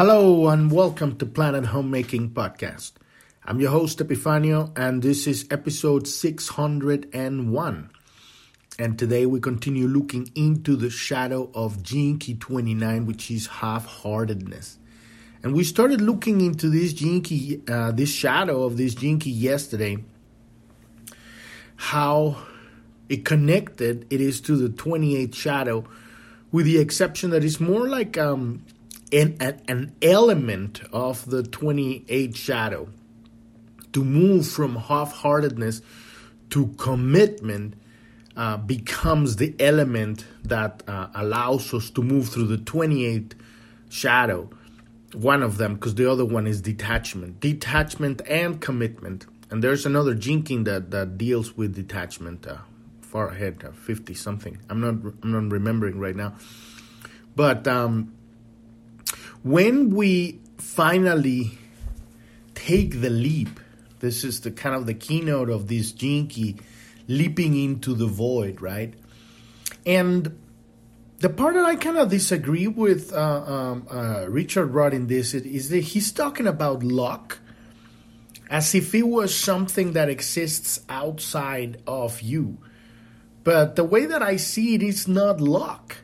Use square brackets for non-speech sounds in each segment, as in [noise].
Hello and welcome to Planet Homemaking Podcast. I'm your host Epifanio and this is episode 601. And today we continue looking into the shadow of Gene Key 29, which is half-heartedness. And we started looking into this Gene Key, uh, this shadow of this Gene Key yesterday, how it connected it is to the 28th shadow, with the exception that it's more like um, an, an element of the 28 shadow to move from half-heartedness to commitment uh, becomes the element that uh, allows us to move through the 28 shadow. One of them because the other one is detachment. Detachment and commitment. And there's another Gene Key that, that deals with detachment uh, far ahead uh, 50 something. I'm not i'm not remembering right now. But um, when we finally take the leap, this is the kind of the keynote of this Key, leaping into the void, right? And the part that I kind of disagree with uh, um, uh, Richard Rudd in this is that he's talking about luck as if it was something that exists outside of you. But the way that I see it, it is not luck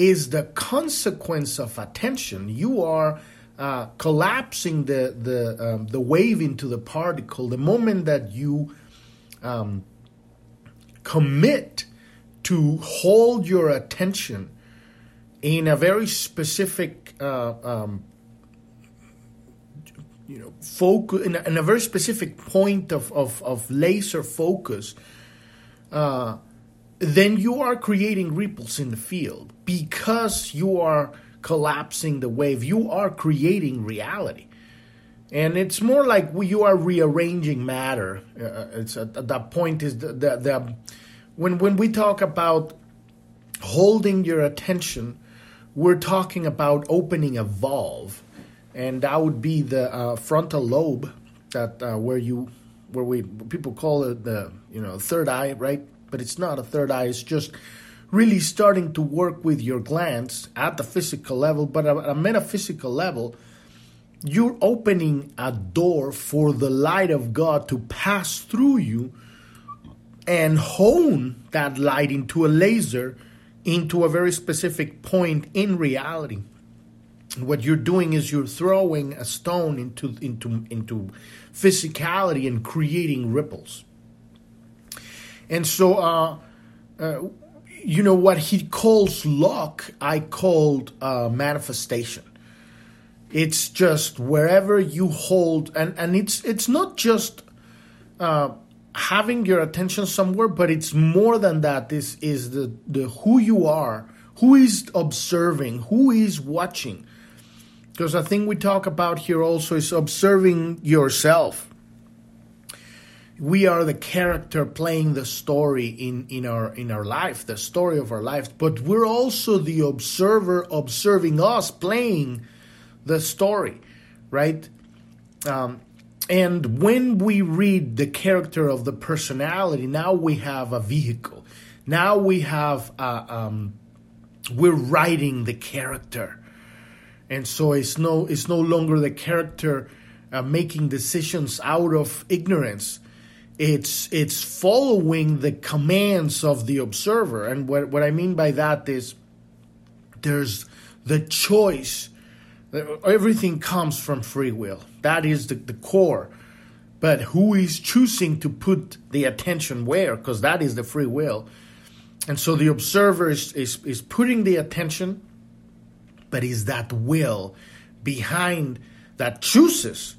is the consequence of attention. You are uh, collapsing the the um, the wave into the particle. The moment that you um, commit to hold your attention in a very specific uh, um, you know focus in a, in a, very specific point of, of, of laser focus uh, then you are creating ripples in the field because you are collapsing the wave. You are creating reality. And it's more like you are rearranging matter. Uh, uh, it's at, at, that point is the, the, the when when we talk about holding your attention, we're talking about opening a valve, and that would be the uh, frontal lobe that uh, where you where we people call it the you know third eye, right? But it's not a third eye. It's just really starting to work with your glands at the physical level, but at a metaphysical level, you're opening a door for the light of God to pass through you and hone that light into a laser into a very specific point in reality. What you're doing is you're throwing a stone into into into physicality and creating ripples. And so, uh, uh, you know, what he calls luck, I called uh, manifestation. It's just wherever you hold, and, and it's it's not just uh, having your attention somewhere, but it's more than that. This is the, the who you are, who is observing, who is watching. Because the thing we talk about here also is observing yourself we are the character playing the story in, in our in our life, the story of our life, but we're also the observer observing us playing the story, right? Um, and when we read the character of the personality, now we have a vehicle. Now we have uh, um, we're writing the character, and so it's no it's no longer the character uh, making decisions out of ignorance it's it's following the commands of the observer. And what, what i mean by that is there's the choice. Everything comes from free will. That is the, the core. But who is choosing to put the attention where? Because that is the free will. And so the observer is, is, is putting the attention but is that will behind that chooses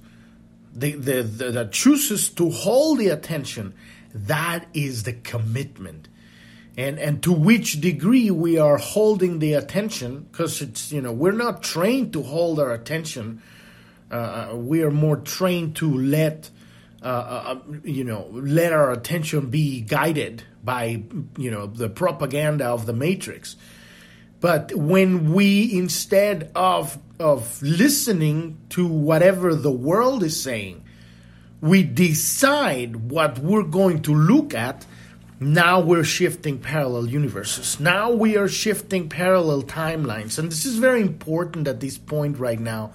the, the, the, that chooses to hold the attention, that is the commitment. And, and to which degree we are holding the attention, because it's, you know, we're not trained to hold our attention. Uh, we are more trained to let, uh, uh, you know, let our attention be guided by, you know, the propaganda of the matrix. But when we, instead of, of listening to whatever the world is saying, we decide what we're going to look at, now we're shifting parallel universes. Now we are shifting parallel timelines. And this is very important at this point right now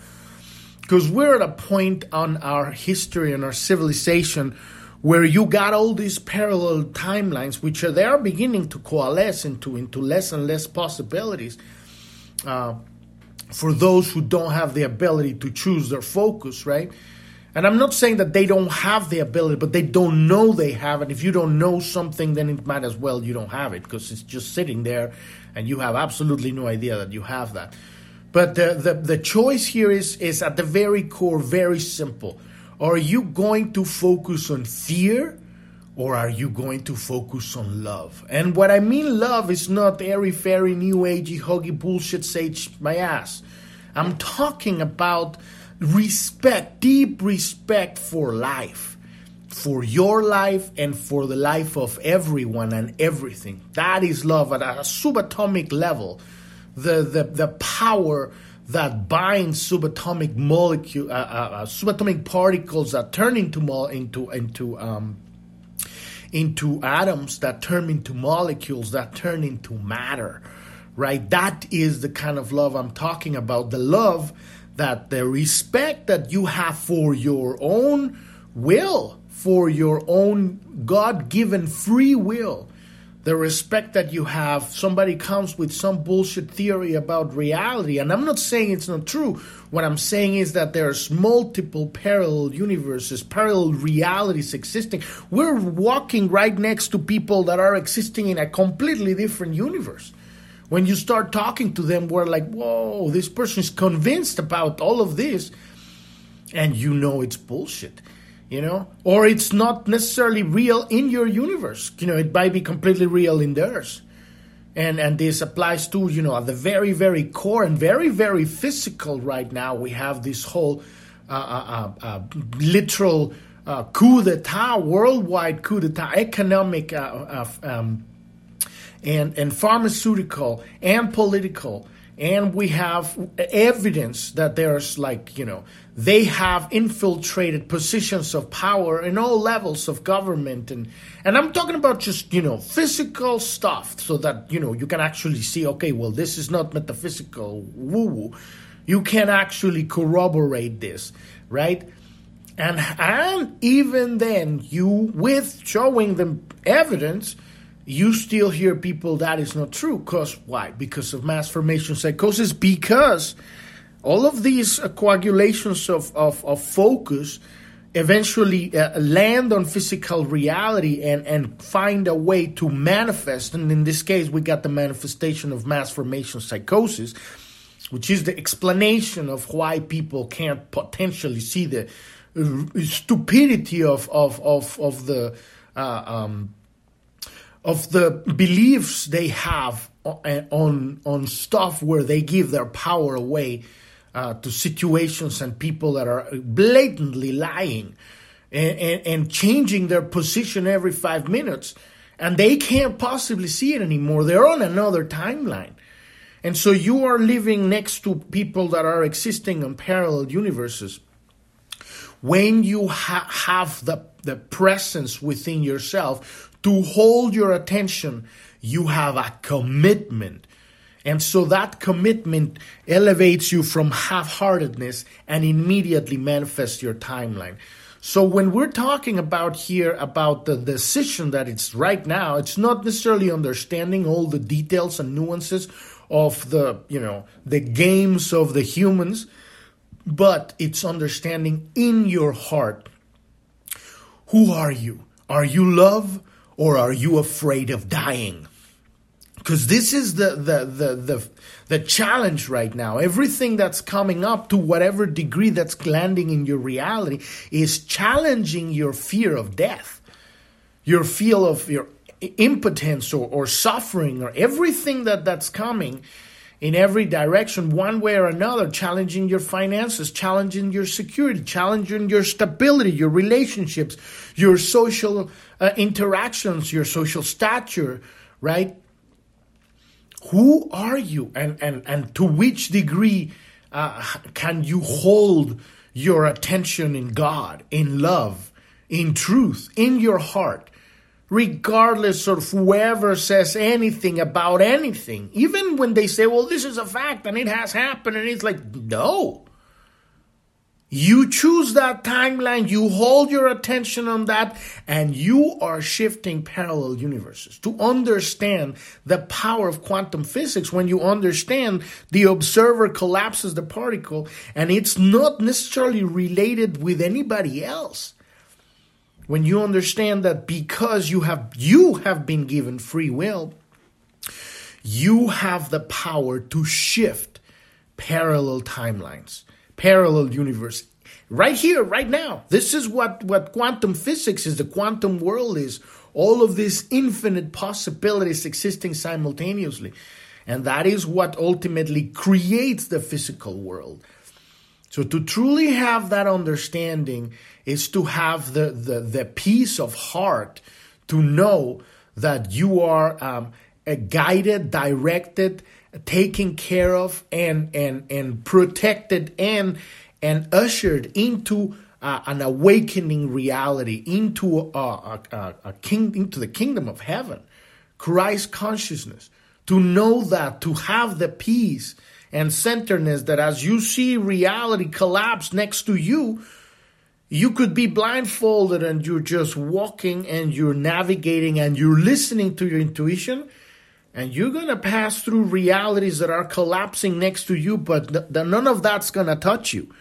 because we're at a point on our history and our civilization where you got all these parallel timelines, which are they are beginning to coalesce into into less and less possibilities uh, for those who don't have the ability to choose their focus, right? And I'm not saying that they don't have the ability, but they don't know they have it. If you don't know something, then it might as well you don't have it because it's just sitting there, and you have absolutely no idea that you have that. But the, the, the choice here is, is at the very core very simple. Are you going to focus on fear or are you going to focus on love? And what I mean love is not airy fairy, new agey, huggy bullshit sage my ass. I'm talking about respect, deep respect for life, for your life and for the life of everyone and everything. That is love at a subatomic level the, the, the power that binds subatomic molecule, uh, uh, uh, subatomic particles that turn into mo- into into um, into atoms that turn into molecules that turn into matter, right? That is the kind of love I'm talking about. The love that the respect that you have for your own will, for your own God given free will the respect that you have. Somebody comes with some bullshit theory about reality, and I'm not saying it's not true. What I'm saying is that there's multiple parallel universes, parallel realities existing. We're walking right next to people that are existing in a completely different universe. When you start talking to them, we're like, whoa, this person is convinced about all of this, and you know it's bullshit you know? Or it's not necessarily real in your universe. You know it might be completely real in theirs. And and this applies to you know at the very very core and very very physical right now we have this whole uh, uh, uh, uh literal uh, coup d'etat worldwide coup d'etat economic uh, um, and and pharmaceutical and political and we have evidence that there's like you know they have infiltrated positions of power in all levels of government. And and I'm talking about just you know physical stuff so that you know you can actually see okay well this is not metaphysical woo woo you can actually corroborate this right? And and even then you with showing them evidence you still hear people that is not true. Because why? Because of mass formation psychosis. Because all of these uh, coagulations of, of, of focus eventually uh, land on physical reality and, and find a way to manifest. And in this case, we got the manifestation of mass formation psychosis, which is the explanation of why people can't potentially see the uh, stupidity of, of, of, of the uh, um, of the beliefs they have on on stuff where they give their power away uh, to situations and people that are blatantly lying and, and, and, changing their position every five minutes and they can't possibly see it anymore. They're on another timeline. And so you are living next to people that are existing in parallel universes. When you ha- have the, the presence within yourself to hold your attention, you have a commitment. And so that commitment elevates you from half heartedness and immediately manifests your timeline. So when we're talking about here about the decision that it's right now, it's not necessarily understanding all the details and nuances of the, you know, the games of the humans, but it's understanding in your heart who are you? Are you love? Or are you afraid of dying? Because this is the, the, the, the, the challenge right now. Everything that's coming up to whatever degree that's landing in your reality is challenging your fear of death, your feel of your impotence or, or suffering or everything that that's coming in every direction, one way or another, challenging your finances, challenging your security, challenging your stability, your relationships, your social uh, interactions, your social stature, right? Who are you, and and and to which degree uh, can you hold your attention in God, in love, in truth, in your heart? regardless of whoever says anything about anything. Even when they say, well, this is a fact and it has happened, and it's like, no. You choose that timeline, you hold your attention on that, and you are shifting parallel universes. To understand the power of quantum physics, when you understand the observer collapses the particle and it's not necessarily related with anybody else when you understand that because you have you have been given free will you have the power to shift parallel timelines parallel universe. Right here right now. This is what what quantum physics is the quantum world is. All of these infinite possibilities existing simultaneously. And that is what ultimately creates the physical world. So to truly have that understanding is to have the, the, the peace of heart to know that you are um, guided, directed, taken care of, and and and protected and and ushered into uh, an awakening reality, into a, a, a, a king, into the kingdom of heaven, Christ consciousness. To know that, to have the peace and centeredness that as you see reality collapse next to you, you could be blindfolded and you're just walking and you're navigating and you're listening to your intuition and you're going to pass through realities that are collapsing next to you, but th- none of that's going to touch you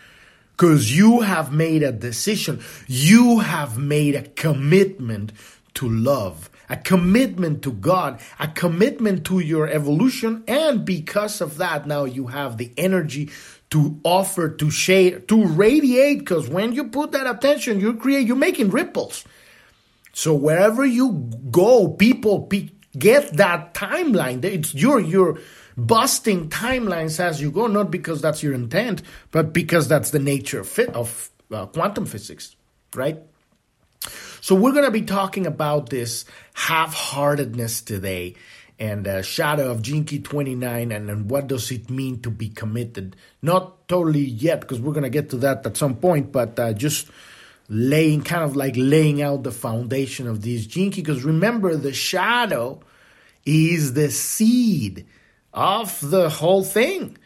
because you have made a decision. You have made a commitment to love a commitment to God, a commitment to your evolution, and because of that, now you have the energy to offer, to share, to radiate. Because when you put that attention, you create, you're making ripples. So wherever you go, people be, get that timeline. It's your you're busting timelines as you go, not because that's your intent, but because that's the nature of, of uh, quantum physics, right? So we're going to be talking about this half-heartedness today and uh, shadow of Key 29 and, and what does it mean to be committed. Not totally yet because we're going to get to that at some point, but uh, just laying kind of like laying out the foundation of these Key because remember the shadow is the seed of the whole thing.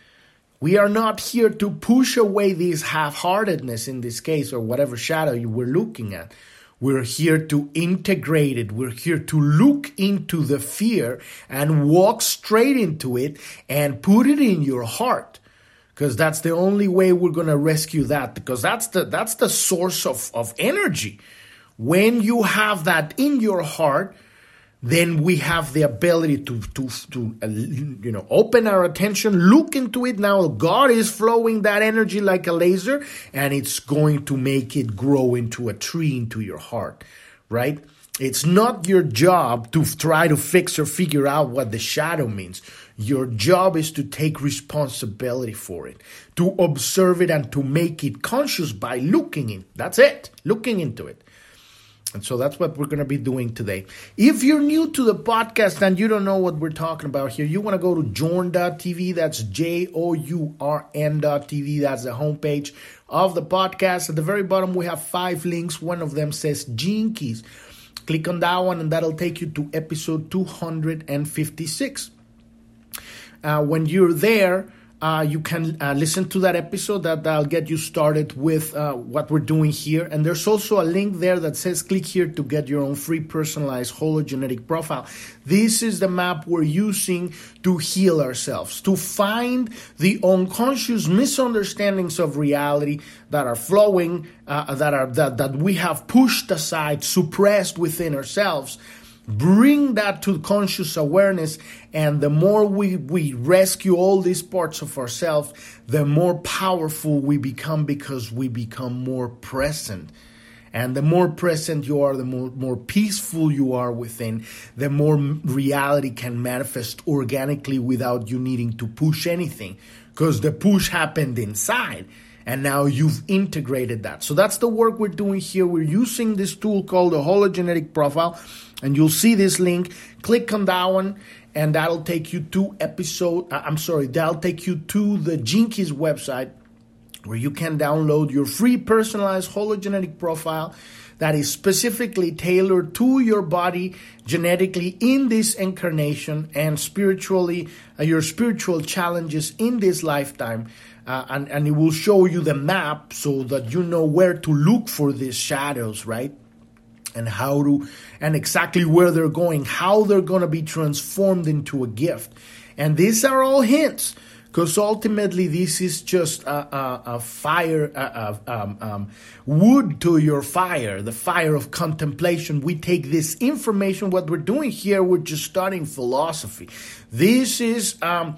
We are not here to push away this half heartedness in this case or whatever shadow you were looking at. We're here to integrate it. We're here to look into the fear and walk straight into it and put it in your heart. Because that's the only way we're gonna rescue that. Because that's the that's the source of, of energy. When you have that in your heart, then we have the ability to to to uh, you know open our attention look into it now god is flowing that energy like a laser and it's going to make it grow into a tree into your heart right it's not your job to try to fix or figure out what the shadow means your job is to take responsibility for it to observe it and to make it conscious by looking in that's it looking into it and so that's what we're going to be doing today. If you're new to the podcast and you don't know what we're talking about here, you want to go to journ.tv. That's J O U R N.tv. That's the homepage of the podcast. At the very bottom, we have five links. One of them says Gene Keys. Click on that one, and that'll take you to episode 256. Uh, when you're there, uh, you can uh, listen to that episode that will get you started with uh, what we're doing here. And there's also a link there that says click here to get your own free personalized hologenetic profile. This is the map we're using to heal ourselves, to find the unconscious misunderstandings of reality that are flowing, uh, that are that, that we have pushed aside, suppressed within ourselves bring that to conscious awareness and the more we, we rescue all these parts of ourselves the more powerful we become because we become more present and the more present you are the more, more peaceful you are within the more reality can manifest organically without you needing to push anything because the push happened inside and now you've integrated that. So that's the work we're doing here. We're using this tool called the hologenetic profile, and you'll see this link. Click on that one, and that'll take you to episode. Uh, I'm sorry, that'll take you to the Keys website where you can download your free personalized hologenetic profile that is specifically tailored to your body genetically in this incarnation and spiritually, uh, your spiritual challenges in this lifetime. Uh, and, and it will show you the map so that you know where to look for these shadows, right? And how to, and exactly where they're going, how they're going to be transformed into a gift. And these are all hints because ultimately this is just a, a, a fire, a, um, um, wood to your fire, the fire of contemplation. We take this information, what we're doing here, we're just studying philosophy. This is um,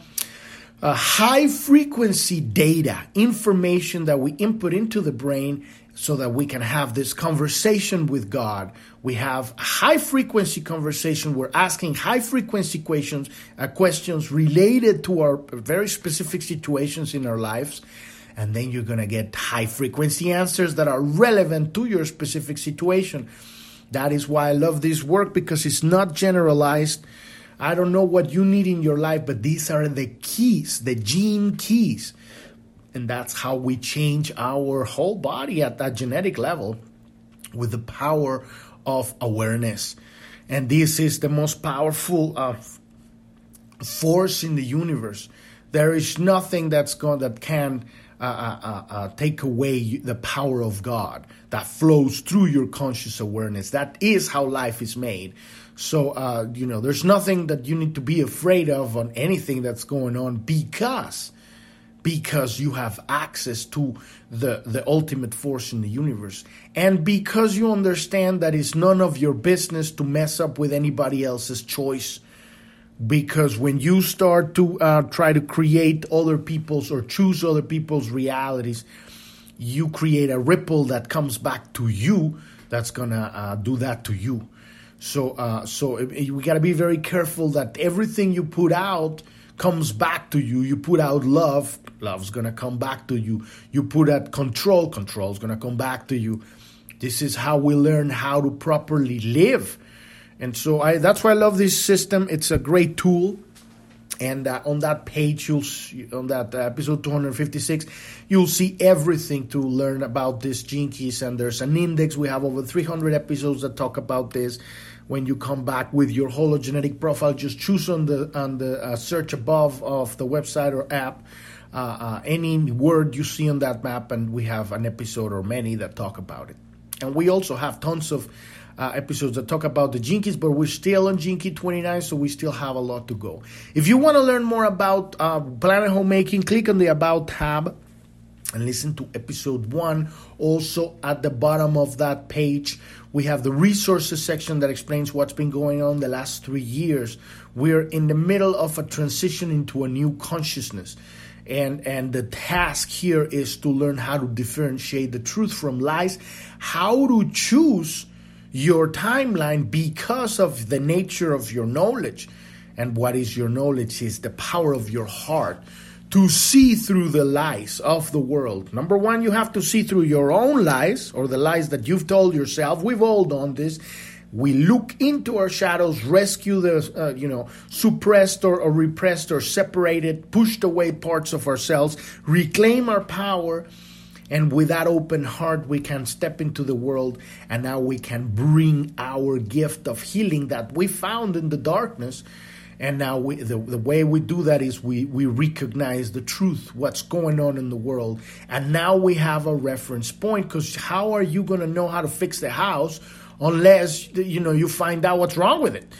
high frequency data, information that we input into the brain so that we can have this conversation with God. We have high frequency conversation. We're asking high frequency questions, uh, questions related to our very specific situations in our lives. And then you're going to get high frequency answers that are relevant to your specific situation. That is why I love this work because it's not generalized. I don't know what you need in your life, but these are the keys, the gene keys and that's how we change our whole body at that genetic level with the power of awareness. And this is the most powerful uh, force in the universe. There is nothing that's going that can uh, uh, uh, uh, take away the power of God that flows through your conscious awareness. That is how life is made. So uh, you know, there's nothing that you need to be afraid of on anything that's going on because because you have access to the, the ultimate force in the universe. And because you understand that it's none of your business to mess up with anybody else's choice. Because when you start to uh, try to create other people's or choose other people's realities, you create a ripple that comes back to you that's gonna uh, do that to you. So, uh, so we got to be very careful that everything you put out comes back to you. You put out love, love's gonna come back to you. You put out control, control's gonna come back to you. This is how we learn how to properly live. And so I, that's why I love this system. It's a great tool. And uh, on that page, you'll on that uh, episode 256, you'll see everything to learn about this keys. And there's an index. We have over 300 episodes that talk about this when you come back with your hologenetic profile, just choose on the on the uh, search above of the website or app uh, uh, any word you see on that map, and we have an episode or many that talk about it. And we also have tons of uh, episodes that talk about the Gene Keys, but we're still on Gene Key 29, so we still have a lot to go. If you want to learn more about uh, planet homemaking, click on the About tab and listen to episode one. Also, at the bottom of that page, we have the resources section that explains what's been going on the last three years. We're in the middle of a transition into a new consciousness. And, and the task here is to learn how to differentiate the truth from lies, how to choose your timeline because of the nature of your knowledge. And what is your knowledge is the power of your heart to see through the lies of the world. Number one, you have to see through your own lies or the lies that you've told yourself. We've all done this. We look into our shadows, rescue the, uh, you know, suppressed or, or repressed or separated, pushed away parts of ourselves, reclaim our power, and with that open heart, we can step into the world and now we can bring our gift of healing that we found in the darkness and now we, the, the way we do that is we, we recognize the truth, what's going on in the world. And now we have a reference point because how are you going to know how to fix the house unless, you know, you find out what's wrong with it?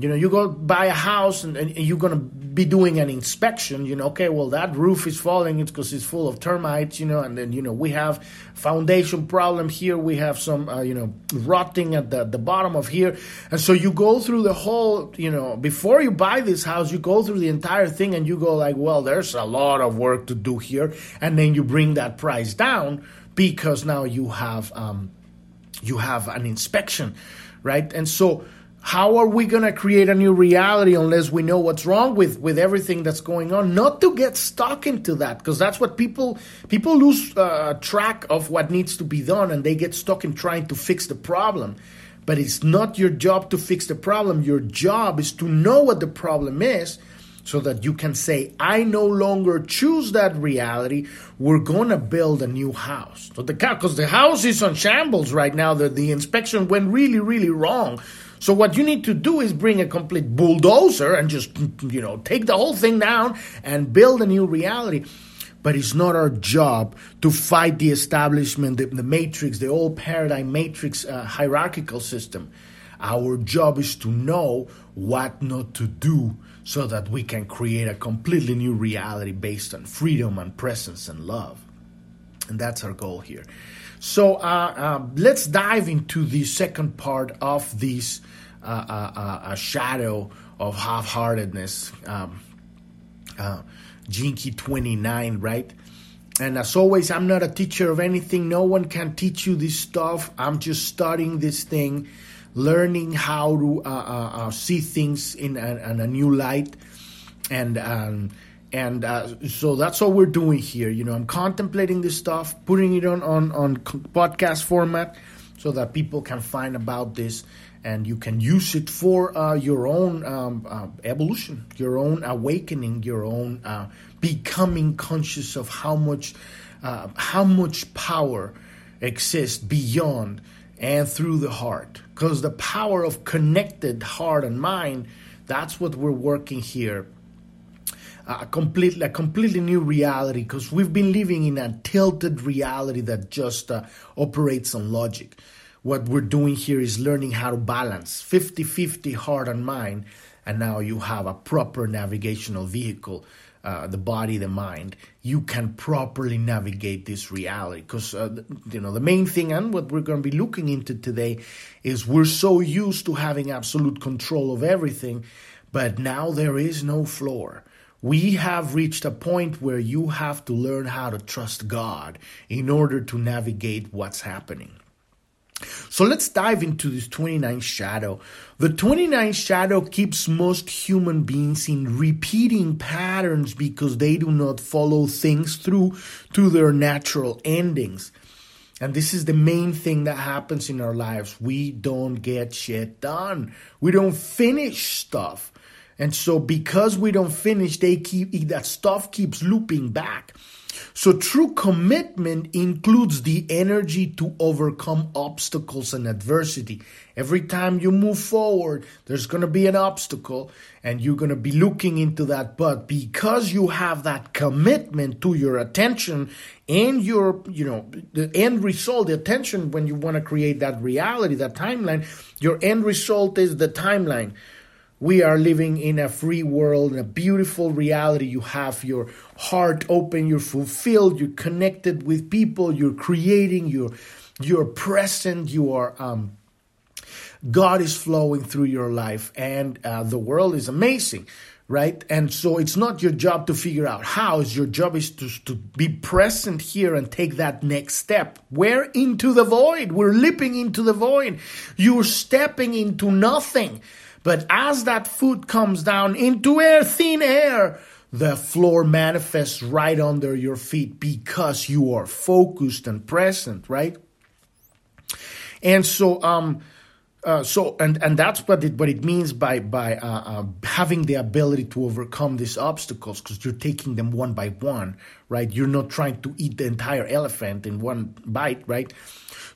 You know, you go buy a house and, and you're going to be doing an inspection. You know, okay, well, that roof is falling. It's because it's full of termites, you know, and then, you know, we have foundation problem here. We have some, uh, you know, rotting at the, the bottom of here. And so you go through the whole, you know, before you buy this house, you go through the entire thing and you go like, well, there's a lot of work to do here. And then you bring that price down because now you have, um, you have an inspection, right? And so, how are we going to create a new reality unless we know what's wrong with with everything that's going on not to get stuck into that because that's what people people lose uh, track of what needs to be done and they get stuck in trying to fix the problem but it's not your job to fix the problem your job is to know what the problem is so that you can say, I no longer choose that reality. We're going to build a new house. So the because the house is on shambles right now. The, the inspection went really, really wrong. So what you need to do is bring a complete bulldozer and just, you know, take the whole thing down and build a new reality. But it's not our job to fight the establishment, the, the matrix, the old paradigm matrix uh, hierarchical system. Our job is to know what not to do so that we can create a completely new reality based on freedom and presence and love. And that's our goal here. So uh, uh, let's dive into the second part of this uh, uh, uh shadow of half heartedness. Um, Gene 29, right? And as always, I'm not a teacher of anything. No one can teach you this stuff. I'm just studying this thing learning how to see things in a, in a, new light, and um, and uh, so that's what we're doing here. You know, I'm contemplating this stuff, putting it on on on podcast format, so that people can find about this, and you can use it for uh, your own um, uh, evolution, your own awakening, your own becoming conscious of how much how much power exists beyond and through the heart. Because the power of connected heart and mind, that's what we're working here. A completely, a completely new reality because we've been living in a tilted reality that just uh, operates on logic. What we're doing here is learning how to balance 50 50 heart and mind, and now you have a proper navigational vehicle uh, the body, the mind, you can properly navigate this reality. Because uh, you know the main thing, and what we're going to be looking into today, is we're so used to having absolute control of everything, but now there is no floor. We have reached a point where you have to learn how to trust God in order to navigate what's happening. So let's dive into this 29th shadow. The 29th shadow keeps most human beings in repeating patterns because they do not follow things through to their natural endings. And this is the main thing that happens in our lives. We don't get shit done. We don't finish stuff. And so because we don't finish, they keep that stuff keeps looping back. So true commitment includes the energy to overcome obstacles and adversity. Every time you move forward, there's going to be an obstacle and you're going to be looking into that. But because you have that commitment to your attention and your, you know, the end result, the attention when you want to create that reality, that timeline, your end result is the timeline. We are living in a free world, in a beautiful reality. You have your heart open, you're fulfilled, you're connected with people, you're creating, you're, you're present, you are, um, God is flowing through your life, and uh, the world is amazing, right? And so it's not your job to figure out how. It's your job is to, to be present here and take that next step. We're into the void. We're leaping into the void. You're stepping into nothing. But as that foot comes down into air, thin air, the floor manifests right under your feet because you are focused and present, right? And so, um, uh, so and and that's what it what it means by by uh, uh, having the ability to overcome these obstacles because you're taking them one by one, right? You're not trying to eat the entire elephant in one bite, right?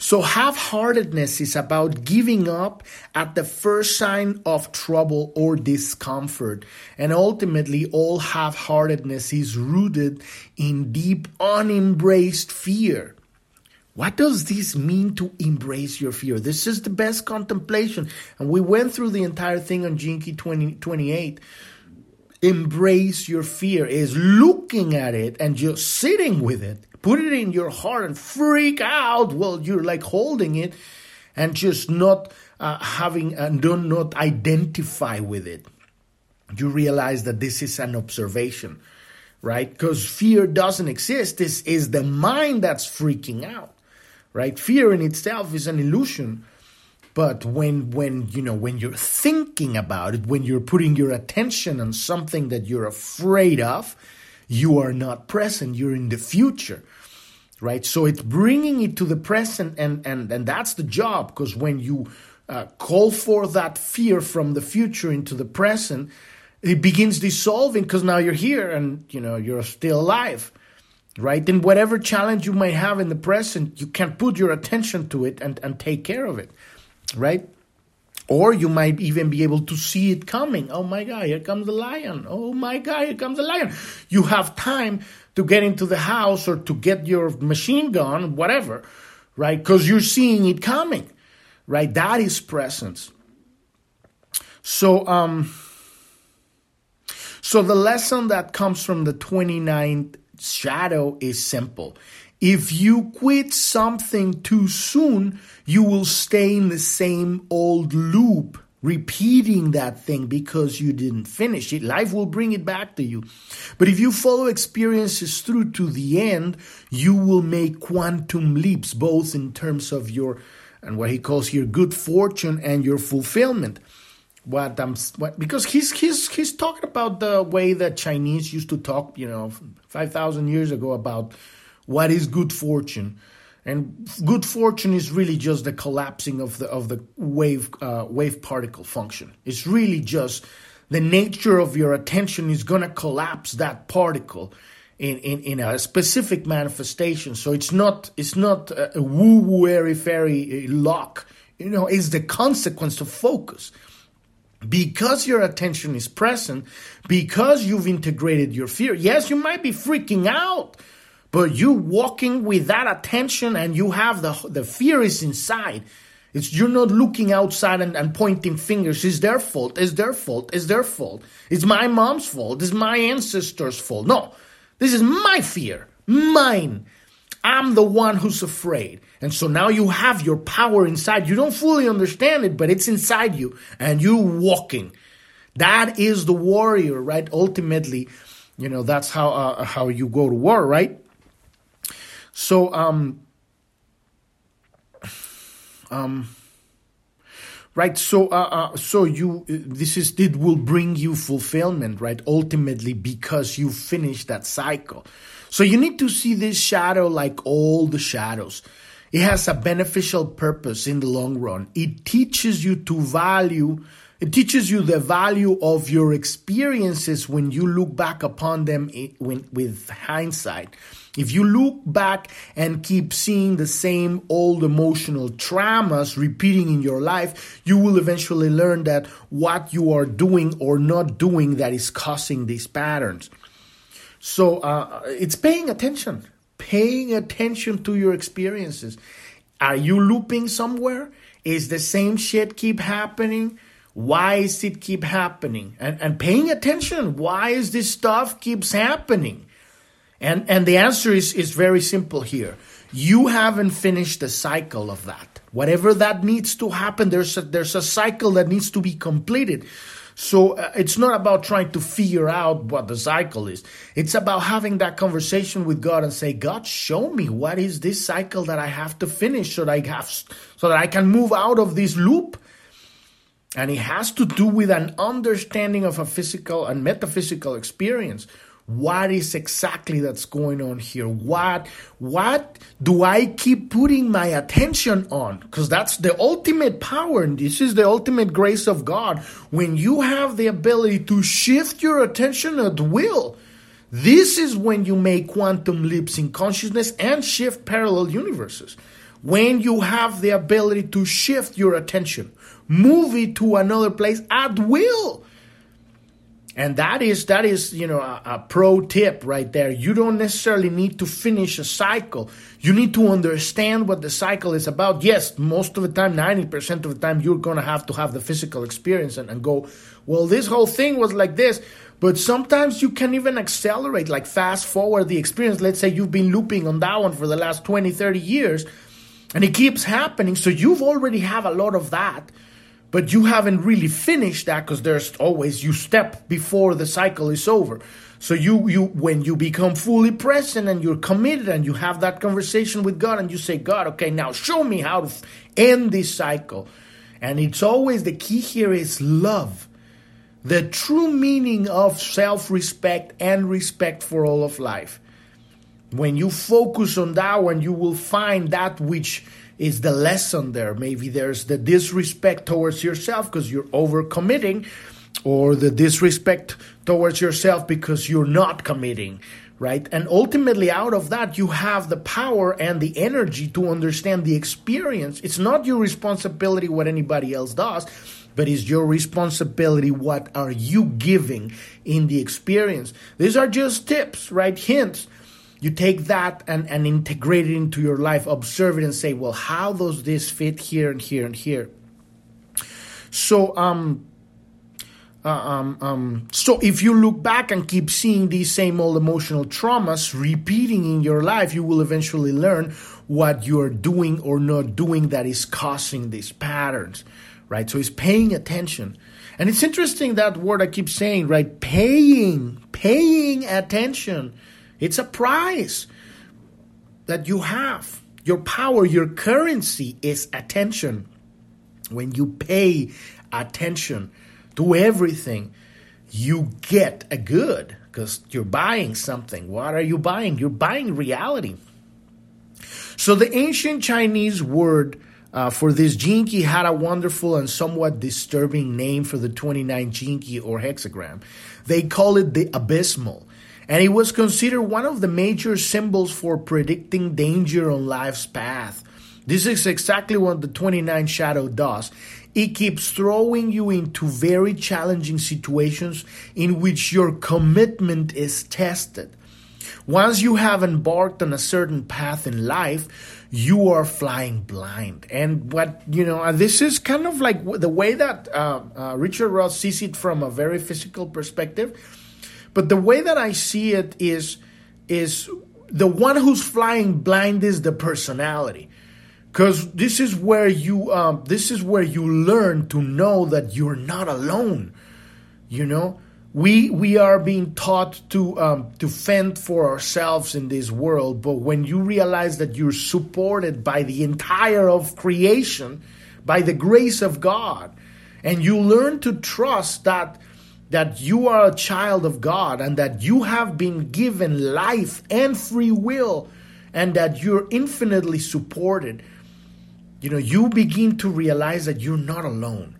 So half heartedness is about giving up at the first sign of trouble or discomfort. And ultimately, all half heartedness is rooted in deep, unembraced fear. What does this mean to embrace your fear? This is the best contemplation. And we went through the entire thing on Key 20, 28. Embrace your fear is looking at it and just sitting with it put it in your heart and freak out while you're like holding it and just not uh, having and do not identify with it. You realize that this is an observation, right? Because fear doesn't exist. This is the mind that's freaking out, right? Fear in itself is an illusion. But when when you know when you're thinking about it, when you're putting your attention on something that you're afraid of, you are not present you're in the future right? So it's bringing it to the present and and and that's the job because when you uh, call for that fear from the future into the present it begins dissolving because now you're here and you know you're still alive right? Then whatever challenge you might have in the present you can put your attention to it and, and take care of it right or you might even be able to see it coming. Oh my god here comes the lion. Oh my god here comes the lion. You have time to get into the house or to get your machine gun whatever right? Because you're seeing it coming right? That is presence. So um so the lesson that comes from the 29th shadow is simple. If you quit something too soon, you will stay in the same old loop, repeating that thing because you didn't finish it. Life will bring it back to you. But if you follow experiences through to the end, you will make quantum leaps, both in terms of your, and what he calls here, good fortune and your fulfillment what I'm what, because he's he's he's talking about the way that Chinese used to talk, you know, five thousand years ago about what is good fortune, and good fortune is really just the collapsing of the of the wave uh, wave particle function. It's really just the nature of your attention is going to collapse that particle in, in, in a specific manifestation. So it's not it's not a woo woo airy fairy lock. You know, it's the consequence of focus because your attention is present, because you've integrated your fear. Yes, you might be freaking out, but you walking with that attention and you have the, the fear is inside. It's you're not looking outside and, and pointing fingers. It's their fault. It's their fault. It's their fault. It's my mom's fault. It's my ancestors' fault. No, this is my fear. Mine. I'm the one who's afraid. And so now you have your power inside. You don't fully understand it, but it's inside you and you're walking. That is the warrior, right? Ultimately, you know, that's how uh, how you go to war, right? So um um right so uh, uh, so you this is it will bring you fulfillment right ultimately because you finish that cycle so you need to see this shadow like all the shadows. It has a beneficial purpose in the long run. It teaches you to value, it teaches you the value of your experiences when you look back upon them with hindsight. If you look back and keep seeing the same old emotional traumas repeating in your life, you will eventually learn that what you are doing or not doing that is causing these patterns. So uh, it's paying attention, paying attention to your experiences. Are you looping somewhere? Is the same shit keep happening? Why is it keep happening? And and paying attention. Why is this stuff keeps happening? And and the answer is is very simple here. You haven't finished the cycle of that. Whatever that needs to happen, there's a, there's a cycle that needs to be completed. So uh, it's not about trying to figure out what the cycle is. It's about having that conversation with God and say, God, show me what is this cycle that I have to finish so that I have so that I can move out of this loop. And it has to do with an understanding of a physical and metaphysical experience. What is exactly that's going on here? What what do i keep putting my attention on? Because that's the ultimate power and this is the ultimate grace of god. When you have the ability to shift your attention at will this is when you make quantum leaps in consciousness and shift parallel universes. When you have the ability to shift your attention move it to another place at will and that is that is you know a, a, pro tip right there. You don't necessarily need to finish a cycle. You need to understand what the cycle is about. Yes, most of the time, ninety percent of the time, you're gonna have to have the physical experience and, and go, well, this whole thing was like this. But sometimes you can even accelerate, like fast forward the experience. Let's say you've been looping on that one for the last 20, 30 years, and it keeps happening. So you've already have a lot of that but you haven't really finished that because there's always you step before the cycle is over. So you you when you become fully present and you're committed and you have that conversation with god and you say god okay now show me how to end this cycle. And it's always the key here is love. The true meaning of self-respect and respect for all of life. When you focus on that one you will find that which is the lesson there. Maybe there's the disrespect towards yourself because you're overcommitting, or the disrespect towards yourself because you're not committing right? And ultimately, out of that, you have the power and the energy to understand the experience. It's not your responsibility what anybody else does, but it's your responsibility what are you giving in the experience. These are just tips, right? Hints. You take that and, and integrate it into your life, observe it and say, well, how does this fit here and here and here? So, um, uh, um, um, so if you look back and keep seeing these same old emotional traumas repeating in your life, you will eventually learn what you're doing or not doing that is causing these patterns, right? So it's paying attention. And it's interesting that word I keep saying, right? Paying, paying attention. It's a price that you have. Your power, your currency is attention. When you pay attention, to everything, you get a good because you're buying something. What are you buying? You're buying reality. So the ancient Chinese word uh, for this Gene Key had a wonderful and somewhat disturbing name for the 29 Gene Key or hexagram. They call it the abysmal. And it was considered one of the major symbols for predicting danger on life's path. This is exactly what the 29 shadow does. It keeps throwing you into very challenging situations in which your commitment is tested. Once you have embarked on a certain path in life, you are flying blind. And what, you know, this is kind of like the way that uh, uh, Richard Rudd sees it from a very physical perspective. But the way that I see it is, is the one who's flying blind is the personality. Because this is where you um, this is where you learn to know that you're not alone you know? We we are being taught to um, to fend for ourselves in this world but when you realize that you're supported by the entire of creation by the grace of god and you learn to trust that that you are a child of god and that you have been given life and free will and that you're infinitely supported you know, you begin to realize that you're not alone.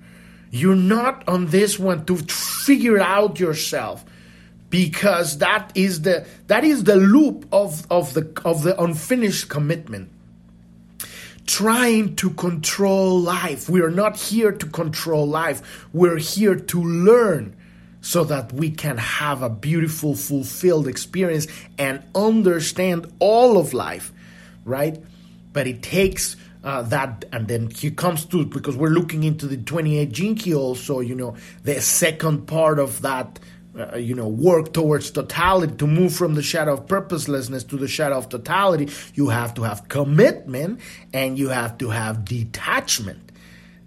You're not on this one to figure out yourself because that is the that is the loop of, of the of the unfinished commitment. Trying to control life. We are not here to control life. We're here to learn so that we can have a beautiful fulfilled experience and understand all of life right but it takes uh, that, and then he comes to because we're looking into the 28 Gene Key also, you know, the second part of that, uh, you know, work towards totality to move from the shadow of purposelessness to the shadow of totality. You have to have commitment and you have to have detachment,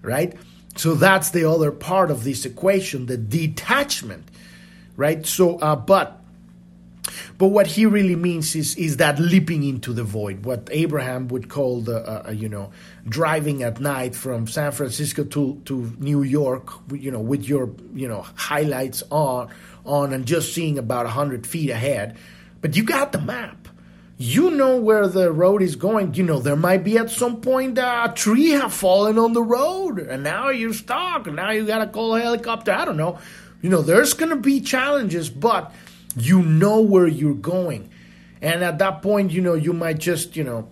right? So that's the other part of this equation, the detachment, right? So, uh, but but what he really means is is that leaping into the void, what Abraham would call the uh, uh, you know driving at night from San Francisco to to New York, you know, with your you know highlights on on and just seeing about hundred feet ahead. But you got the map. You know where the road is going. You know there might be at some point a tree have fallen on the road, and now you're stuck. Now you got to call a helicopter. I don't know. You know there's going to be challenges, but you know where you're going. And at that point, you know, you might just, you know,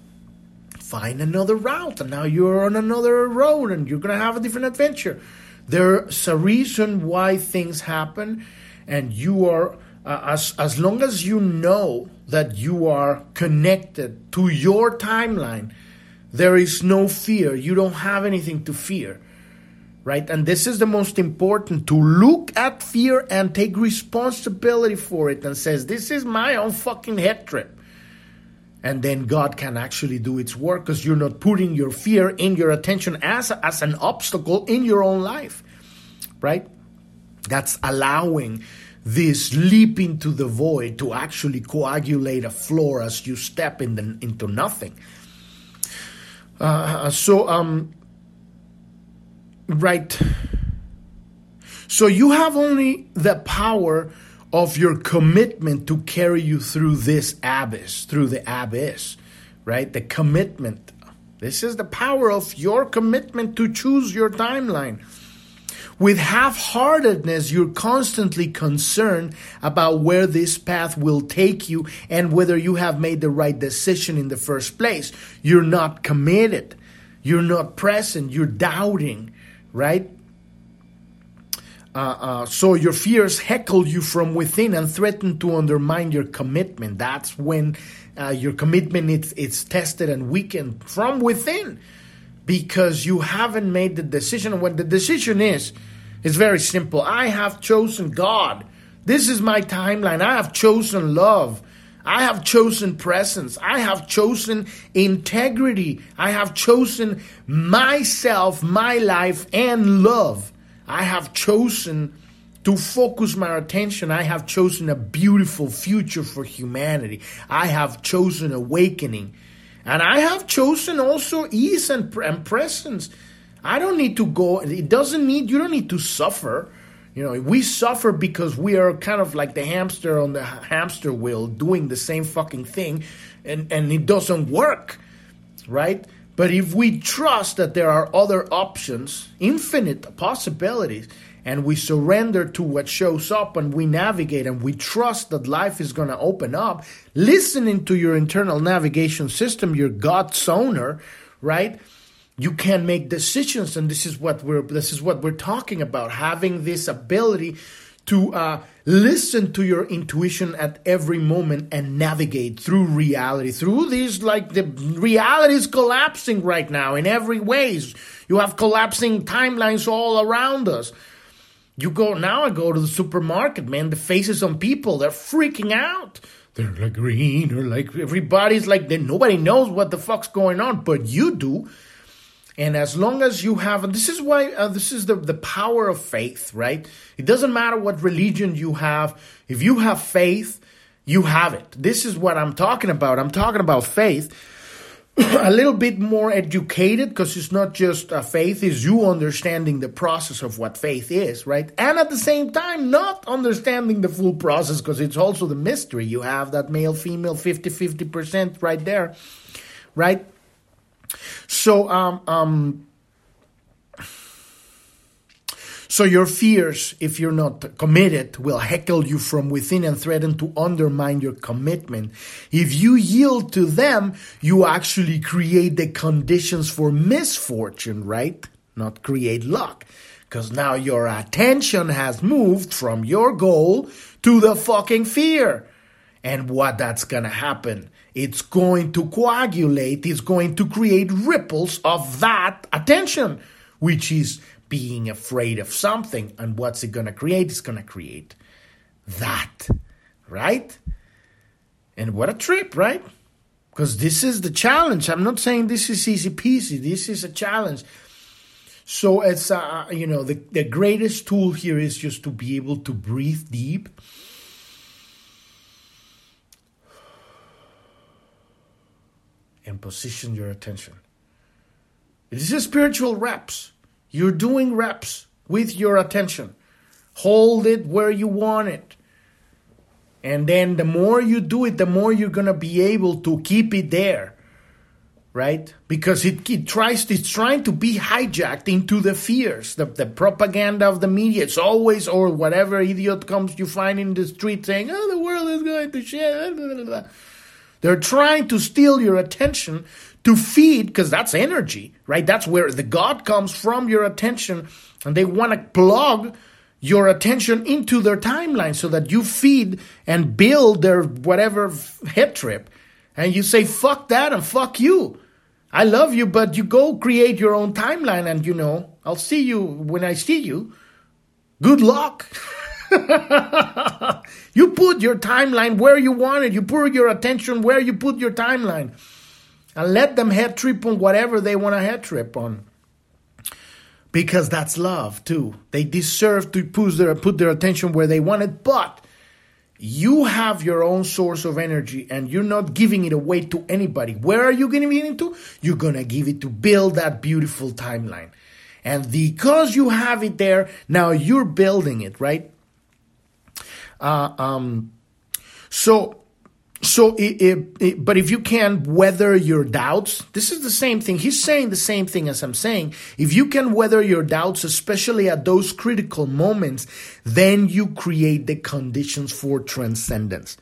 find another route. And now you're on another road and you're going to have a different adventure. There's a reason why things happen. And you are, uh, as, as long as you know that you are connected to your timeline, there is no fear. You don't have anything to fear right? And this is the most important to look at fear and take responsibility for it and says, this is my own fucking head trip. And then God can actually do its work because you're not putting your fear in your attention as, as an obstacle in your own life, right? That's allowing this leap into the void to actually coagulate a floor as you step in the, into nothing. Uh, so, um, Right. So you have only the power of your commitment to carry you through this abyss, through the abyss, right? The commitment. This is the power of your commitment to choose your timeline. With half heartedness, you're constantly concerned about where this path will take you and whether you have made the right decision in the first place. You're not committed. You're not present. You're doubting, right? Uh, uh, so your fears heckle you from within and threaten to undermine your commitment. That's when uh, your commitment it's, it's tested and weakened from within because you haven't made the decision. What the decision is, it's very simple. I have chosen God. This is my timeline. I have chosen love. I have chosen presence. I have chosen integrity. I have chosen myself, my life, and love. I have chosen to focus my attention. I have chosen a beautiful future for humanity. I have chosen awakening. And I have chosen also ease and, and presence. I don't need to go, it doesn't need, you don't need to suffer. You know, we suffer because we are kind of like the hamster on the hamster wheel doing the same fucking thing and, and it doesn't work, right? But if we trust that there are other options, infinite possibilities, and we surrender to what shows up and we navigate and we trust that life is going to open up, listening to your internal navigation system, your God sonar, right? You can make decisions, and this is what we're this is what we're talking about. Having this ability to uh, listen to your intuition at every moment and navigate through reality through these like the reality is collapsing right now in every ways you have collapsing timelines all around us you go now i go to the supermarket man the faces on people they're freaking out they're like green or like everybody's like Then nobody knows what the fuck's going on but you do and as long as you have, this is why uh, this is the, the power of faith, right? It doesn't matter what religion you have. If you have faith, you have it. This is what I'm talking about. I'm talking about faith. [clears throat] a little bit more educated because it's not just a faith, is you understanding the process of what faith is, right? And at the same time, not understanding the full process because it's also the mystery. You have that male female 50 50% right there, right? So, um, um, so your fears, if you're not committed, will heckle you from within and threaten to undermine your commitment. If you yield to them, you actually create the conditions for misfortune, right? Not create luck. Because now your attention has moved from your goal to the fucking fear. And what that's gonna happen it's going to coagulate, it's going to create ripples of that attention, which is being afraid of something. And what's it going to create? It's going to create that, right? And what a trip, right? Because this is the challenge. I'm not saying this is easy peasy, this is a challenge. So it's, uh, you know, the, the greatest tool here is just to be able to breathe deep and position your attention. This is spiritual reps. You're doing reps with your attention. Hold it where you want it. And then the more you do it, the more you're going to be able to keep it there. Right? Because it, it tries it's trying to be hijacked into the fears, the, the propaganda of the media. It's always or whatever idiot comes you find in the street saying, Oh, the world is going to shit. They're trying to steal your attention to feed, because that's energy, right? That's where the God comes from your attention, and they want to plug your attention into their timeline so that you feed and build their whatever head trip. And you say, fuck that and fuck you. I love you, but you go create your own timeline and you know, I'll see you when I see you. Good luck. [laughs] you put your timeline where you want it. You put your attention where you put your timeline. And let them head trip on whatever they want to head trip on. Because that's love too. They deserve to put their, put their attention where they want it, but you have your own source of energy and you're not giving it away to anybody. Where are you giving it to? You're going to give it to build that beautiful timeline. And because you have it there, now you're building it, right? Uh, um, so, so it, it, it, but if you can weather your doubts this is the same thing. He's saying the same thing as i'm saying. If you can weather your doubts especially at those critical moments then you create the conditions for transcendence.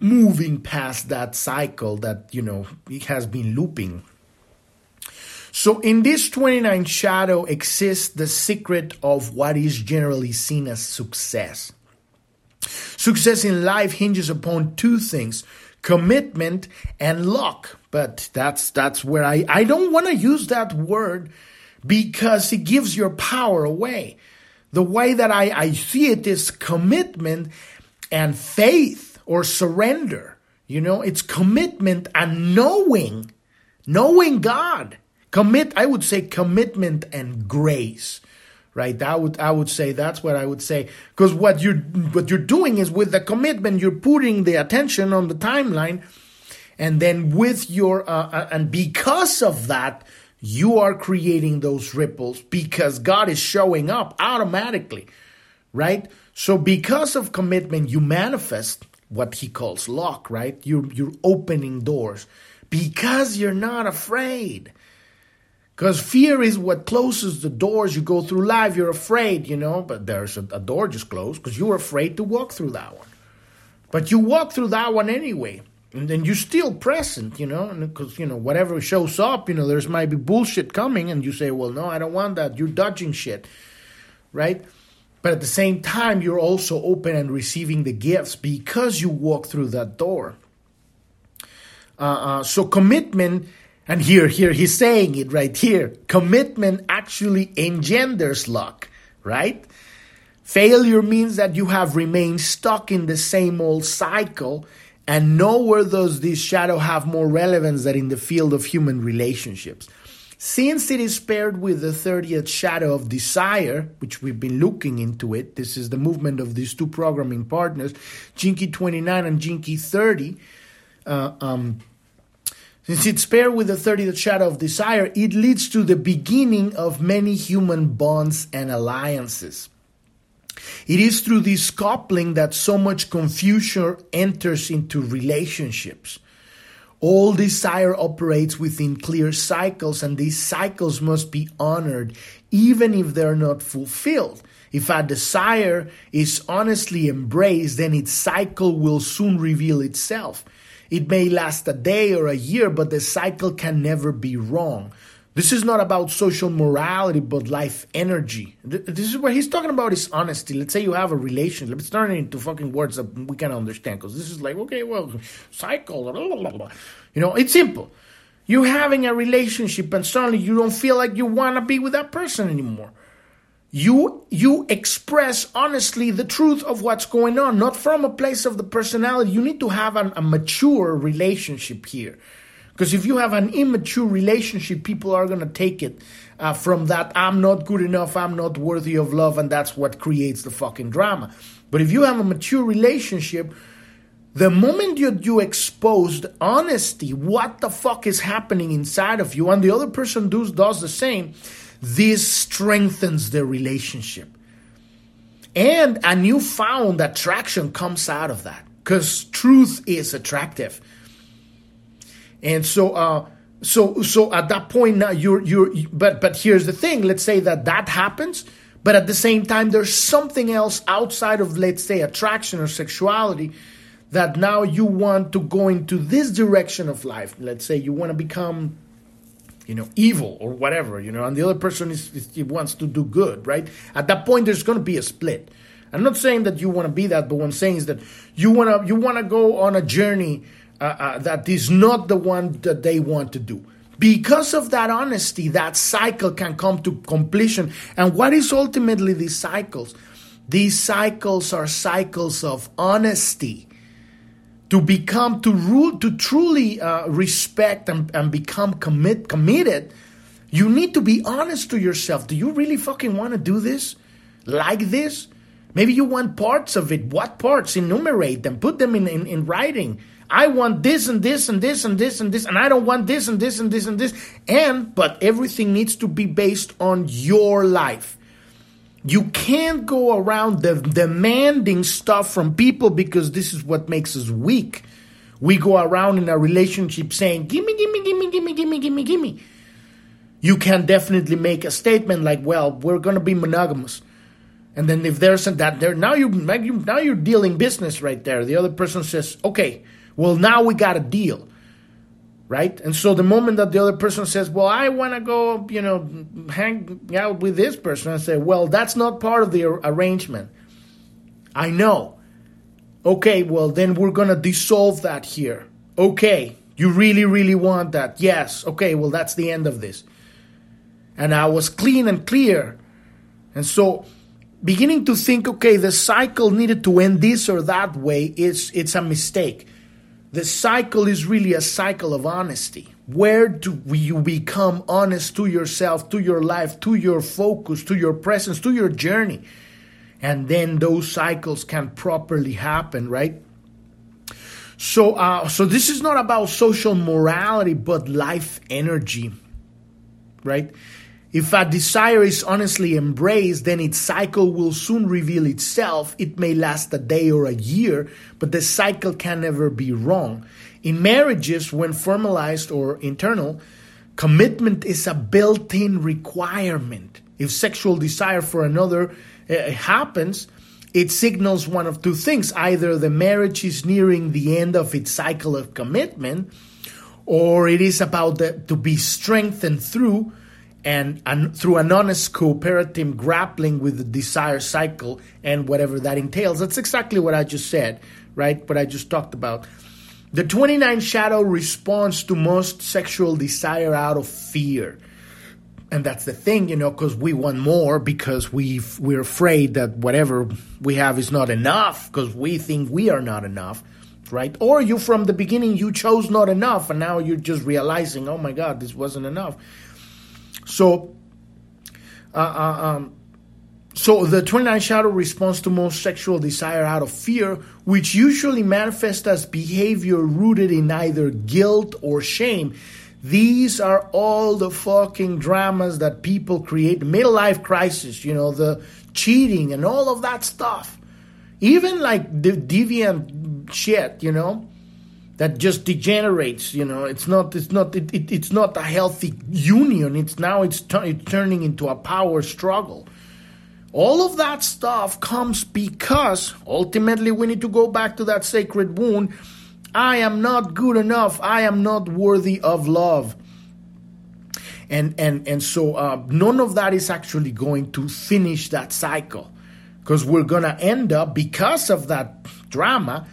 Moving past that cycle that you know it has been looping. So in this 29 shadow exists the secret of what is generally seen as success Success in life hinges upon two things commitment and luck. But that's that's where I, I don't want to use that word because it gives your power away. The way that I, I see it is commitment and faith or surrender. You know, it's commitment and knowing, knowing God. Commit, I would say commitment and grace right? I would i would say that's what i would say. Because what you're what you're doing is with the commitment you're putting the attention on the timeline and then with your uh, uh, and because of that you are creating those ripples because god is showing up automatically right? So because of commitment you manifest what he calls luck right? You're you're opening doors. Because you're not afraid because fear is what closes the doors. You go through life, you're afraid, you know, but there's a, a door just closed because you were afraid to walk through that one. But you walk through that one anyway. And then you're still present, you know, because, you know, whatever shows up, you know, there's might be bullshit coming, and you say, well, no, I don't want that. You're dodging shit, right? But at the same time, you're also open and receiving the gifts because you walk through that door. Uh, uh, so commitment and here, here, he's saying it right here. Commitment actually engenders luck, right? Failure means that you have remained stuck in the same old cycle, and nowhere does this shadow have more relevance than in the field of human relationships. Since it is paired with the 30th shadow of desire, which we've been looking into it, this is the movement of these two programming partners, Gene Key 29 and Gene Key 30. Uh, um, since it's paired with the 30th shadow of desire, it leads to the beginning of many human bonds and alliances. It is through this coupling that so much confusion enters into relationships. All desire operates within clear cycles, and these cycles must be honored even if they're not fulfilled. If a desire is honestly embraced, then its cycle will soon reveal itself. It may last a day or a year, but the cycle can never be wrong. This is not about social morality, but life energy. This is what he's talking about is honesty. Let's say you have a relationship. Let's turn it into fucking words that we can understand. Because this is like, okay, well, cycle, blah, blah, blah. you know, it's simple. You're having a relationship and suddenly you don't feel like you want to be with that person anymore you you express honestly the truth of what's going on not from a place of the personality. You need to have an, a mature relationship here. Because if you have an immature relationship people are going to take it uh, from that i'm not good enough i'm not worthy of love and that's what creates the fucking drama. But if you have a mature relationship the moment you, you exposed honesty what the fuck is happening inside of you and the other person does, does the same this strengthens the relationship. And a newfound attraction comes out of that because truth is attractive. And so, uh, so, so at that point now you're, you're, but, but here's the thing. Let's say that that happens, but at the same time, there's something else outside of, let's say, attraction or sexuality that now you want to go into this direction of life. Let's say you want to become you know, evil or whatever, you know, and the other person is, is wants to do good, right? At that point, there's going to be a split. I'm not saying that you want to be that, but what I'm saying is that you want to you want to go on a journey uh, uh, that is not the one that they want to do. Because of that honesty, that cycle can come to completion. And what is ultimately these cycles? These cycles are cycles of honesty to become to rule to truly uh, respect and, and become commit committed you need to be honest to yourself. Do you really fucking want to do this? Like this? Maybe you want parts of it. What parts? Enumerate them. Put them in, in, in writing. I want this and this and this and this and this and i don't want this and this and this and this. And but everything needs to be based on your life you can't go around de- demanding stuff from people because this is what makes us weak. we go around in a relationship saying, gimme, gimme, gimme, gimme, gimme, gimme, gimme. You can definitely make a statement like, well, we're going to be monogamous. And then if there's that there, now you now you're dealing business right there. The other person says, okay, well, now we got a deal right? And so the moment that the other person says, "Well, I want to go," you know, hang out with this person, I say, "Well, that's not part of the arrangement." I know. Okay, well, then we're going to dissolve that here. Okay, you really, really want that? Yes. Okay, well, that's the end of this. And I was clean and clear. And so beginning to think, okay, the cycle needed to end this or that way, it's, it's a mistake. The cycle is really a cycle of honesty. Where do you become honest to yourself, to your life, to your focus, to your presence, to your journey? And then those cycles can properly happen, right? So, uh, so this is not about social morality, but life energy, right? If a desire is honestly embraced, then its cycle will soon reveal itself. It may last a day or a year, but the cycle can never be wrong. In marriages, when formalized or internal, commitment is a built in requirement. If sexual desire for another uh, happens, it signals one of two things either the marriage is nearing the end of its cycle of commitment, or it is about the, to be strengthened through and, and through an honest cooperative grappling with the desire cycle and whatever that entails. That's exactly what I just said, right? What I just talked about. The 29 shadow responds to most sexual desire out of fear. And that's the thing, you know, because we want more because we we're afraid that whatever we have is not enough because we think we are not enough, right? Or you from the beginning you chose not enough and now you're just realizing, oh my God, this wasn't enough. So, uh, uh, um, so the 29 shadow responds to most sexual desire out of fear, which usually manifests as behavior rooted in either guilt or shame. These are all the fucking dramas that people create. Middle life crisis, you know, the cheating and all of that stuff. Even like the deviant shit, you know that just degenerates. You know, it's not it's not it, it, it's not a healthy union. It's now it's, it's turning into a power struggle. All of that stuff comes because ultimately we need to go back to that sacred wound. I am not good enough. I am not worthy of love. And and and so uh, none of that is actually going to finish that cycle because we're gonna end up because of that drama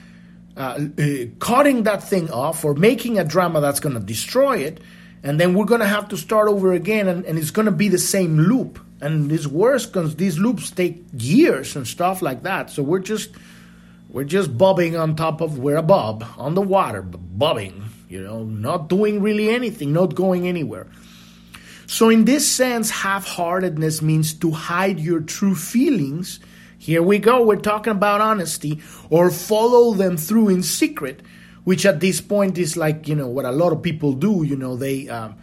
uh, uh, cutting that thing off or making a drama that's going to destroy it, and then we're going to have to start over again, and, and it's going to be the same loop. And it's worse because these loops take years and stuff like that. So we're just we're just bobbing on top of we're a bob on the water, but bobbing, you know, not doing really anything, not going anywhere. So in this sense, half-heartedness means to hide your true feelings here we go, we're talking about honesty, or follow them through in secret, which at this point is like, you know, what a lot of people do, you know, they. Um,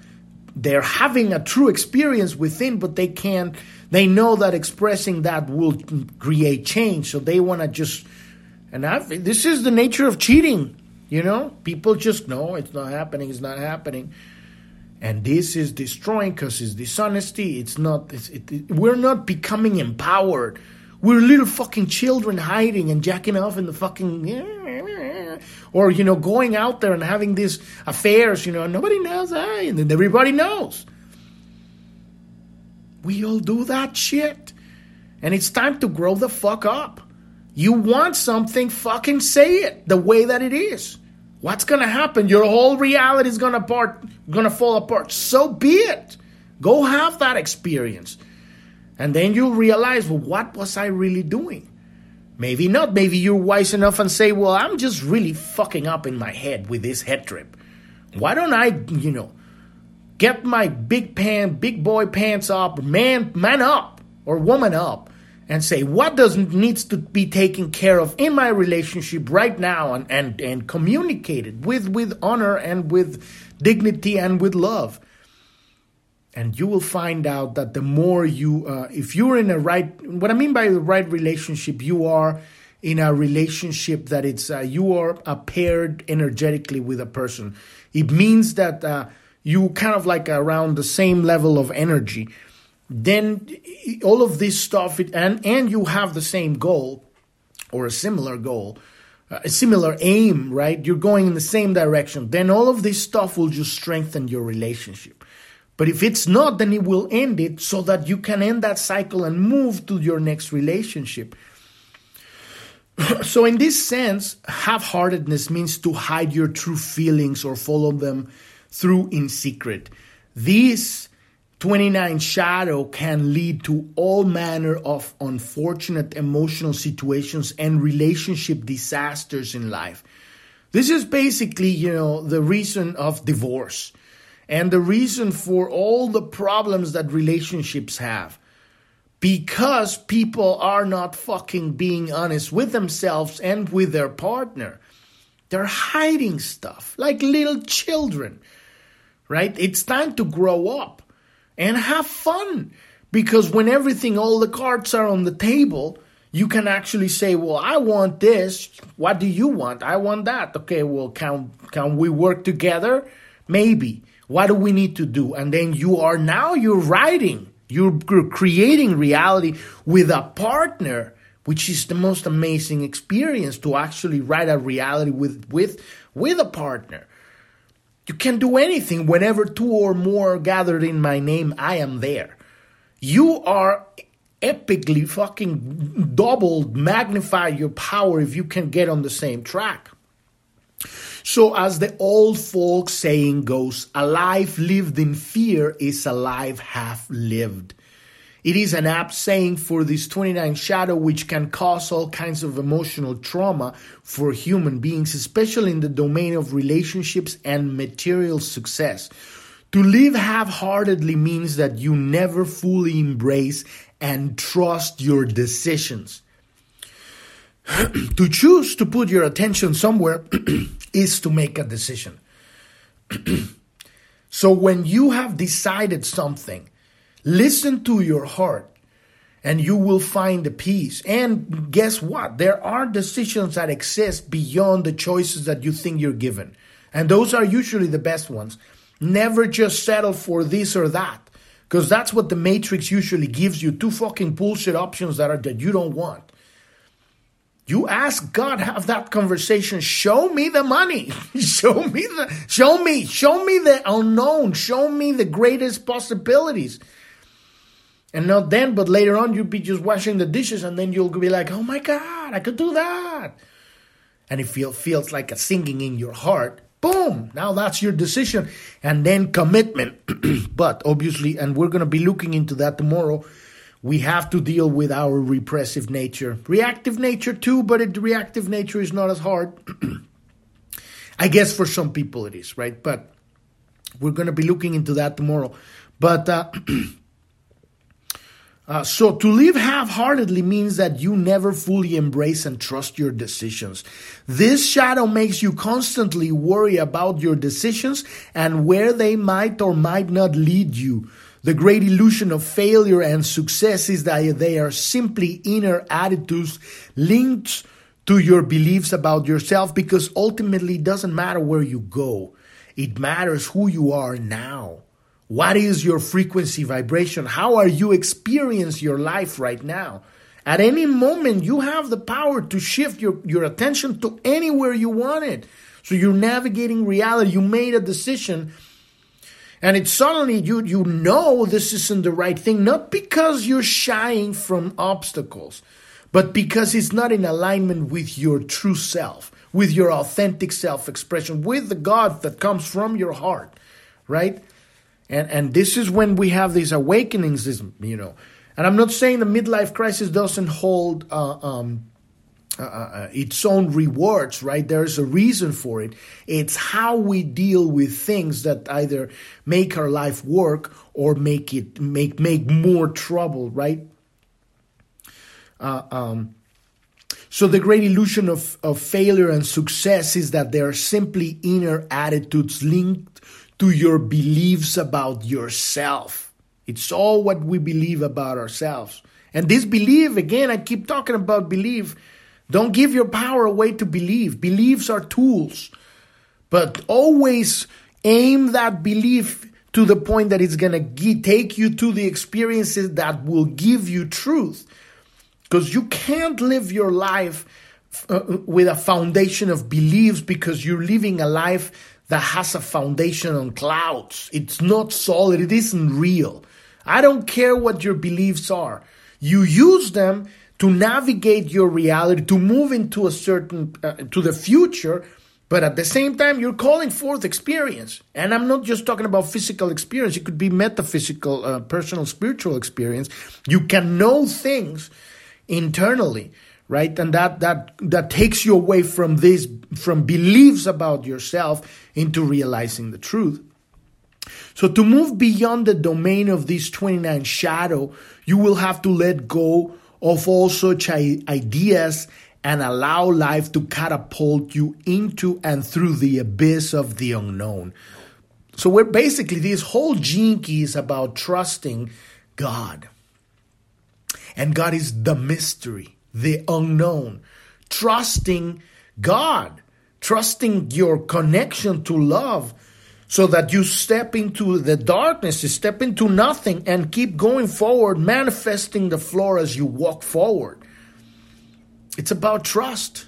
they're having a true experience within, but they can't. They know that expressing that will create change, so they want to just. And I've, this is the nature of cheating, you know. People just know it's not happening. It's not happening, and this is destroying because it's dishonesty. It's not. It's, it, it, we're not becoming empowered we're little fucking children hiding and jacking off in the fucking. Or, you know, going out there and having these affairs, you know, nobody knows, hey, and then everybody knows. We all do that shit. And it's time to grow the fuck up. You want something, fucking say it the way that it is. What's gonna happen? Your whole reality is gonna part, gonna fall apart. So be it. Go have that experience. And then you realize, well, what was I really doing? Maybe not. Maybe you're wise enough and say, well, I'm just really fucking up in my head with this head trip. Why don't I, you know, get my big pan, big boy pants up, man, man up or woman up and say what does needs to be taken care of in my relationship right now and, and, and communicate it with, with honor and with dignity and with love and you will find out that the more you uh, if you're in a right what i mean by the right relationship you are in a relationship that it's uh, you are uh, paired energetically with a person. It means that uh, you kind of like around the same level of energy. Then all of this stuff, it, and and you have the same goal or a similar goal, uh, a similar aim, right? You're going in the same direction. Then all of this stuff will just strengthen your relationship. But if it's not, then it will end it so that you can end that cycle and move to your next relationship. [clears throat] so, in this sense, half heartedness means to hide your true feelings or follow them through in secret. This 29 shadow can lead to all manner of unfortunate emotional situations and relationship disasters in life. This is basically, you know, the reason of divorce and the reason for all the problems that relationships have because people are not fucking being honest with themselves and with their partner. They're hiding stuff like little children, right? It's time to grow up and have fun because when everything, all the cards are on the table, you can actually say, "Well, I want this. What do you want? I want that." Okay, well, can can we work together? Maybe. What do we need to do? And then you are now you're writing you're creating reality with a partner, which is the most amazing experience to actually write a reality with with with a partner. You can do anything whenever two or more are gathered in my name, I am there. You are epically fucking doubled, magnify your power if you can get on the same track. So, as the old folk saying goes, a life lived in fear is a life half lived. It is an apt saying for this 29 shadow, which can cause all kinds of emotional trauma for human beings, especially in the domain of relationships and material success. To live half heartedly means that you never fully embrace and trust your decisions. [clears throat] to choose to put your attention somewhere [clears throat] is to make a decision. [clears throat] so when you have decided something, listen to your heart and you will find the peace. And guess what? There are decisions that exist beyond the choices that you think you're given. And those are usually the best ones. Never just settle for this or that. Because that's what the matrix usually gives you two fucking bullshit options that are that you don't want. You ask God, have that conversation. Show me the money. [laughs] show me the, show me, show me the unknown. Show me the greatest possibilities. And not then, but later on, you'll be just washing the dishes and then you'll be like, oh my God, I could do that. And it feel, feels like a singing in your heart. Boom! Now that's your decision. And then commitment. [clears throat] but obviously, and we're going to be looking into that tomorrow we have to deal with our repressive nature. Reactive nature too, but it, reactive nature is not as hard. [clears throat] I guess for some people it is, right? But we're going to be looking into that tomorrow. But uh, [clears throat] uh, so to live half heartedly means that you never fully embrace and trust your decisions. This shadow makes you constantly worry about your decisions and where they might or might not lead you. The great illusion of failure and success is that they are simply inner attitudes linked to your beliefs about yourself because ultimately it doesn't matter where you go. It matters who you are now. What is your frequency vibration? How are you experience your life right now? At any moment, you have the power to shift your, your attention to anywhere you want it. So you're navigating reality. You made a decision and it's suddenly you you know this isn't the right thing not because you're shying from obstacles but because it's not in alignment with your true self with your authentic self expression with the god that comes from your heart right? And and this is when we have these awakenings you know. And i'm not saying the midlife crisis doesn't hold uh, um, uh, uh, uh, its own rewards, right? There's a reason for it. It's how we deal with things that either make our life work or make it make make more trouble, right? Uh, um, so the great illusion of, of failure and success is that they are simply inner attitudes linked to your beliefs about yourself. It's all what we believe about ourselves. And this belief, again, I keep talking about belief Don't give your power away to believe. Beliefs are tools. But always aim that belief to the point that it's going to take you to the experiences that will give you truth. Because you can't live your life uh, with a foundation of beliefs because you're living a life that has a foundation on clouds. It's not solid, it isn't real. I don't care what your beliefs are. You use them to navigate your reality, to move into a certain, uh, to the future, but at the same time, you're calling forth experience. And I'm not just talking about physical experience, it could be metaphysical, uh, personal, spiritual experience. You can know things internally right and that that that takes you away from this from beliefs about yourself into realizing the truth so to move beyond the domain of this 29 shadow you will have to let go of all such ideas and allow life to catapult you into and through the abyss of the unknown. So we're basically this whole key is about trusting god. And god is the mystery the unknown, trusting God, trusting your connection to love so that you step into the darkness, you step into nothing and keep going forward, manifesting the floor as you walk forward. It's about trust.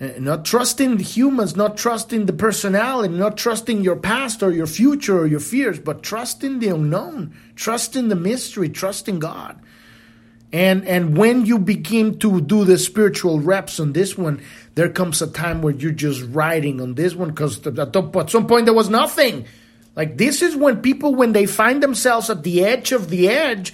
Uh, not trusting the humans, not trusting the personality, not trusting your past or your future or your fears, but trusting the unknown, trusting the mystery, trusting God. And and when you begin to do the spiritual reps on this one, there comes a time where you're just riding on this one because at some point there was nothing. Like this is when people when they find themselves at the edge of the edge,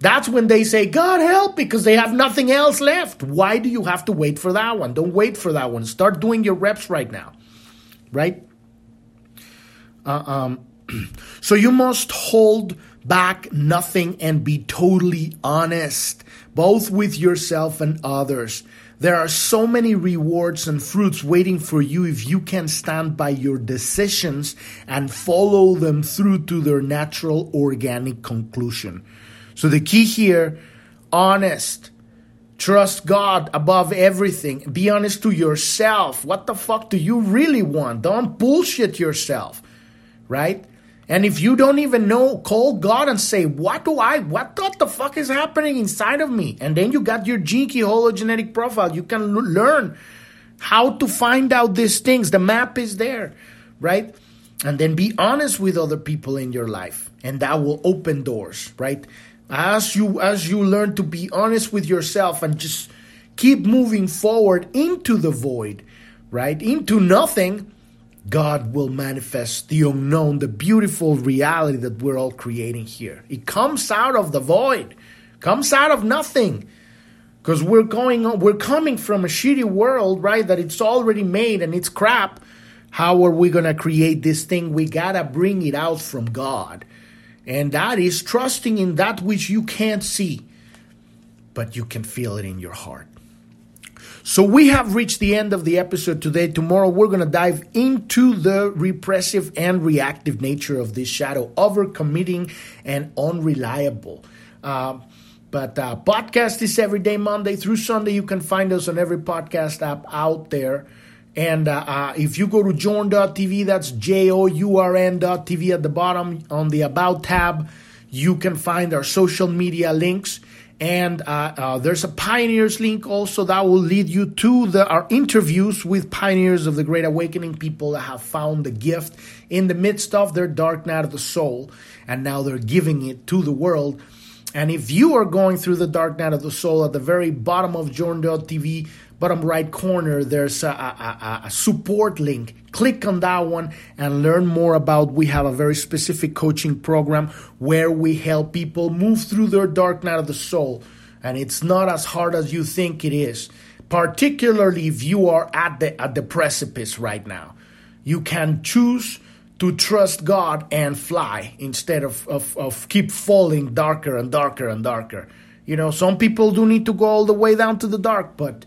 that's when they say, God help, because they have nothing else left. Why do you have to wait for that one? Don't wait for that one. Start doing your reps right now. Right? Uh, um, [clears throat] so you must hold back nothing and be totally honest, both with yourself and others. There are so many rewards and fruits waiting for you if you can stand by your decisions and follow them through to their natural organic conclusion. So the key here, honest. Trust God above everything. Be honest to yourself. What the fuck do you really want? Don't bullshit yourself, right? And if you don't even know, call God and say, What do I, what the fuck is happening inside of me? And then you got your Key hologenetic profile. You can l- learn how to find out these things. The map is there, right? And then be honest with other people in your life, and that will open doors, right? As you as you learn to be honest with yourself and just keep moving forward into the void, right? Into nothing God will manifest the unknown, the beautiful reality that we're all creating here. It comes out of the void, comes out of nothing. Because we're going on, we're coming from a shitty world, right? That it's already made and it's crap. How are we gonna create this thing? We gotta bring it out from God. And that is trusting in that which you can't see, but you can feel it in your heart. So we have reached the end of the episode today. Tomorrow we're going to dive into the repressive and reactive nature of this shadow, overcommitting and unreliable. Uh, but uh, podcast is every day, Monday through Sunday. You can find us on every podcast app out there. And uh, uh, if you go to journ.tv, that's J O U R N.tv at the bottom on the About tab, you can find our social media links. And uh, uh, there's a pioneers link also that will lead you to the, our interviews with pioneers of the Great Awakening, people that have found the gift in the midst of their dark night of the soul, and now they're giving it to the world. And if you are going through the dark night of the soul, at the very bottom of Journ.tv, bottom right corner, there's a, a, a, support link. Click on that one and learn more about. We have a very specific coaching program where we help people move through their dark night of the soul. And it's not as hard as you think it is, particularly if you are at the at the precipice right now. You can choose to trust God and fly instead of, of, of keep falling darker and darker and darker. You know, some people do need to go all the way down to the dark, but